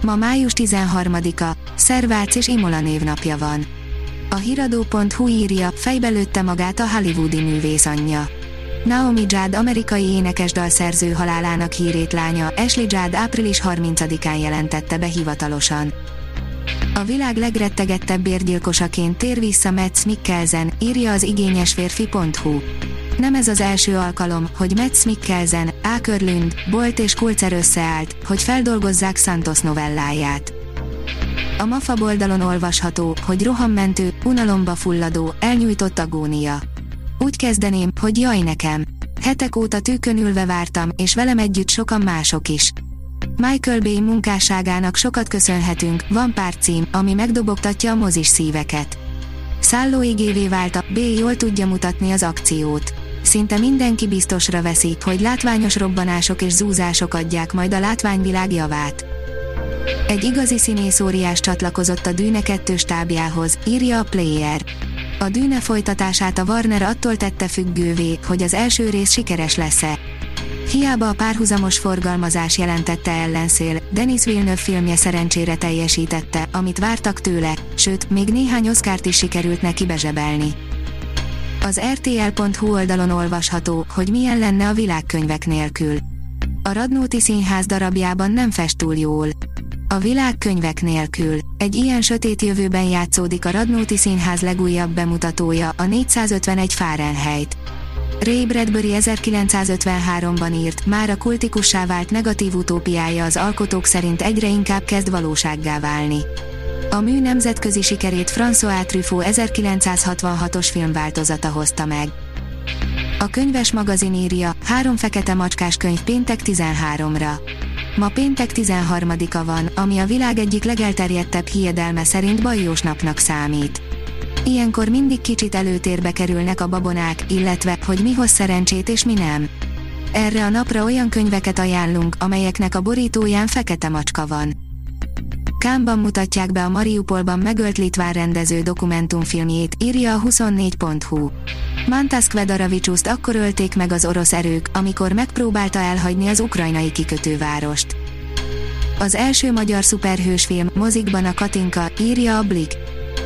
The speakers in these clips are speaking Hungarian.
Ma május 13-a, Szervác és Imola névnapja van. A hiradó.hu írja, fejbe lőtte magát a hollywoodi művész anyja. Naomi Judd amerikai énekesdalszerző halálának hírét lánya Ashley Judd április 30-án jelentette be hivatalosan. A világ legrettegettebb bérgyilkosaként tér vissza Metz Mikkelsen, írja az igényesférfi.hu. Nem ez az első alkalom, hogy Metz Mikkelsen, Ákörlünd, Bolt és Kulcer összeállt, hogy feldolgozzák Santos novelláját. A MAFA oldalon olvasható, hogy rohammentő, unalomba fulladó, elnyújtott agónia. Úgy kezdeném, hogy jaj nekem. Hetek óta tűkön ülve vártam, és velem együtt sokan mások is. Michael Bay munkásságának sokat köszönhetünk, van pár cím, ami megdobogtatja a mozis szíveket. Szállóigévé vált a B jól tudja mutatni az akciót. Szinte mindenki biztosra veszi, hogy látványos robbanások és zúzások adják majd a látványvilág javát. Egy igazi színészóriás csatlakozott a Dűne 2 stábjához, írja a Player. A Dűne folytatását a Warner attól tette függővé, hogy az első rész sikeres lesz-e. Hiába a párhuzamos forgalmazás jelentette ellenszél, Denis Villeneuve filmje szerencsére teljesítette, amit vártak tőle, sőt, még néhány oszkárt is sikerült neki bezsebelni. Az rtl.hu oldalon olvasható, hogy milyen lenne a világkönyvek nélkül. A Radnóti Színház darabjában nem fest túl jól. A világkönyvek nélkül. Egy ilyen sötét jövőben játszódik a Radnóti Színház legújabb bemutatója, a 451 Fahrenheit. Ray Bradbury 1953-ban írt, már a kultikussá vált negatív utópiája az alkotók szerint egyre inkább kezd valósággá válni. A mű nemzetközi sikerét François Truffaut 1966-os filmváltozata hozta meg. A könyves magazin írja, három fekete macskás könyv péntek 13-ra. Ma péntek 13-a van, ami a világ egyik legelterjedtebb hiedelme szerint bajós napnak számít. Ilyenkor mindig kicsit előtérbe kerülnek a babonák, illetve, hogy mi hoz szerencsét és mi nem. Erre a napra olyan könyveket ajánlunk, amelyeknek a borítóján fekete macska van. Kámban mutatják be a Mariupolban megölt litván rendező dokumentumfilmjét, írja a 24.hu. Mantas Kvedaravicsuszt akkor ölték meg az orosz erők, amikor megpróbálta elhagyni az ukrajnai kikötővárost. Az első magyar szuperhősfilm, mozikban a Katinka, írja a Blik.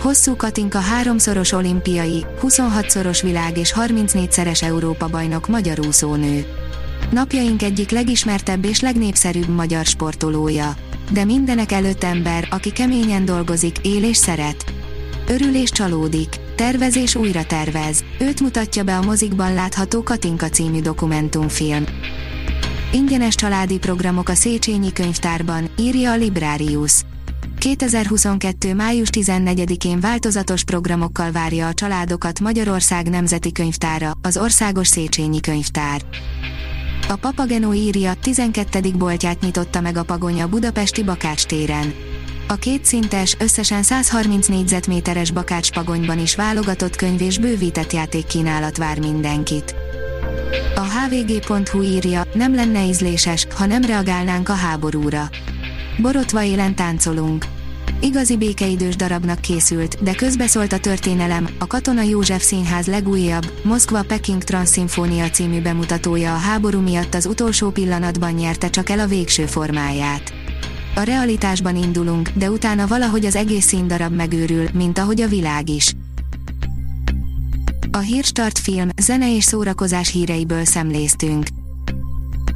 Hosszú Katinka háromszoros olimpiai, 26-szoros világ és 34-szeres Európa bajnok magyar úszónő. Napjaink egyik legismertebb és legnépszerűbb magyar sportolója. De mindenek előtt ember, aki keményen dolgozik, él és szeret. Örül és csalódik, tervez és újra tervez. Őt mutatja be a mozikban látható Katinka című dokumentumfilm. Ingyenes családi programok a Széchenyi könyvtárban, írja a Librarius. 2022. május 14-én változatos programokkal várja a családokat Magyarország Nemzeti Könyvtára, az Országos Széchenyi Könyvtár. A Papageno írja, 12. boltját nyitotta meg a Pagony a budapesti Bakács téren. A kétszintes, összesen 130 négyzetméteres Bakács Pagonyban is válogatott könyv és bővített játékkínálat vár mindenkit. A hvg.hu írja, nem lenne ízléses, ha nem reagálnánk a háborúra. Borotva élen táncolunk. Igazi békeidős darabnak készült, de közbeszólt a történelem, a Katona József Színház legújabb, Moszkva-Peking Transzimfónia című bemutatója a háború miatt az utolsó pillanatban nyerte csak el a végső formáját. A realitásban indulunk, de utána valahogy az egész színdarab megőrül, mint ahogy a világ is. A Hírstart film, zene és szórakozás híreiből szemléztünk.